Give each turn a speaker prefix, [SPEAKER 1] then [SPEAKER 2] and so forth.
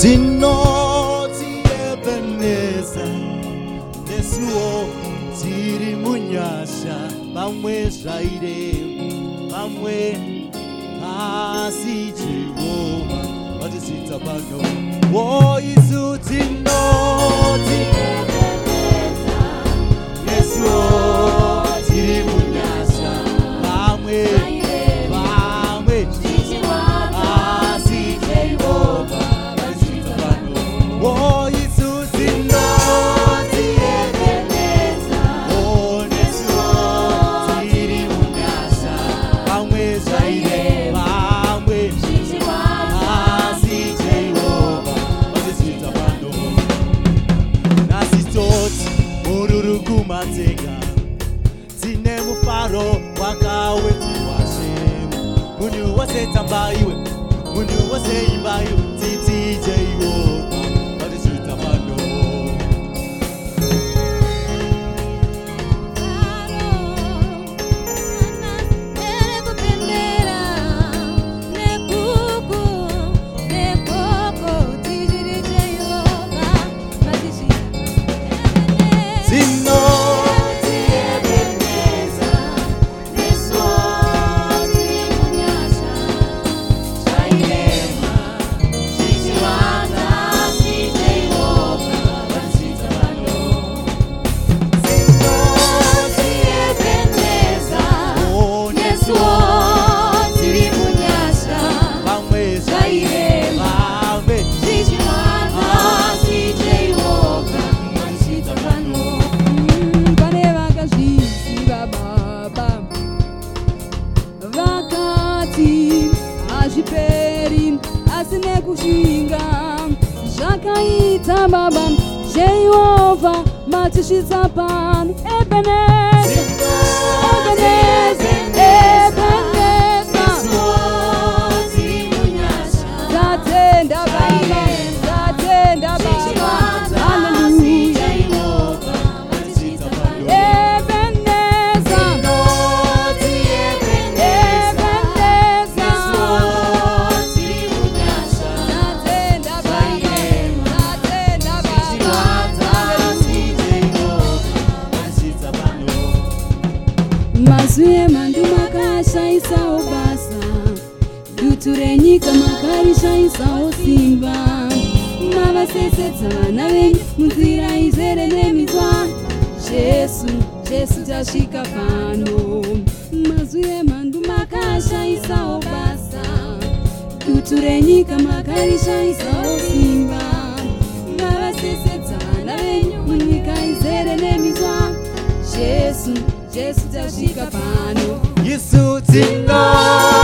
[SPEAKER 1] zinoti ebeneza nesiwo tiri munyasha bamwe zvaire bamwe pasi jehova vatizita pano woisu zinoti dzinobatsika dzine mufaro wakawedziwa shemu munhu wose tsambaiwe munhu wose imbaiwe dzidzijeiwo
[SPEAKER 2] hazviperi asi nekushinga zvakaita baba jehovha matisvitsa pano
[SPEAKER 1] ebenee
[SPEAKER 3] mazwi emhandu makashayisawo basa dutu renyika makarishayisawo simba mavasesedza vana venyu munzira izere nemitswa jesu jesu tasvika pano mazwi emhandu makashayisawo basa dutu renyika makarishayisawo
[SPEAKER 1] te Yesu tashikapano te tinga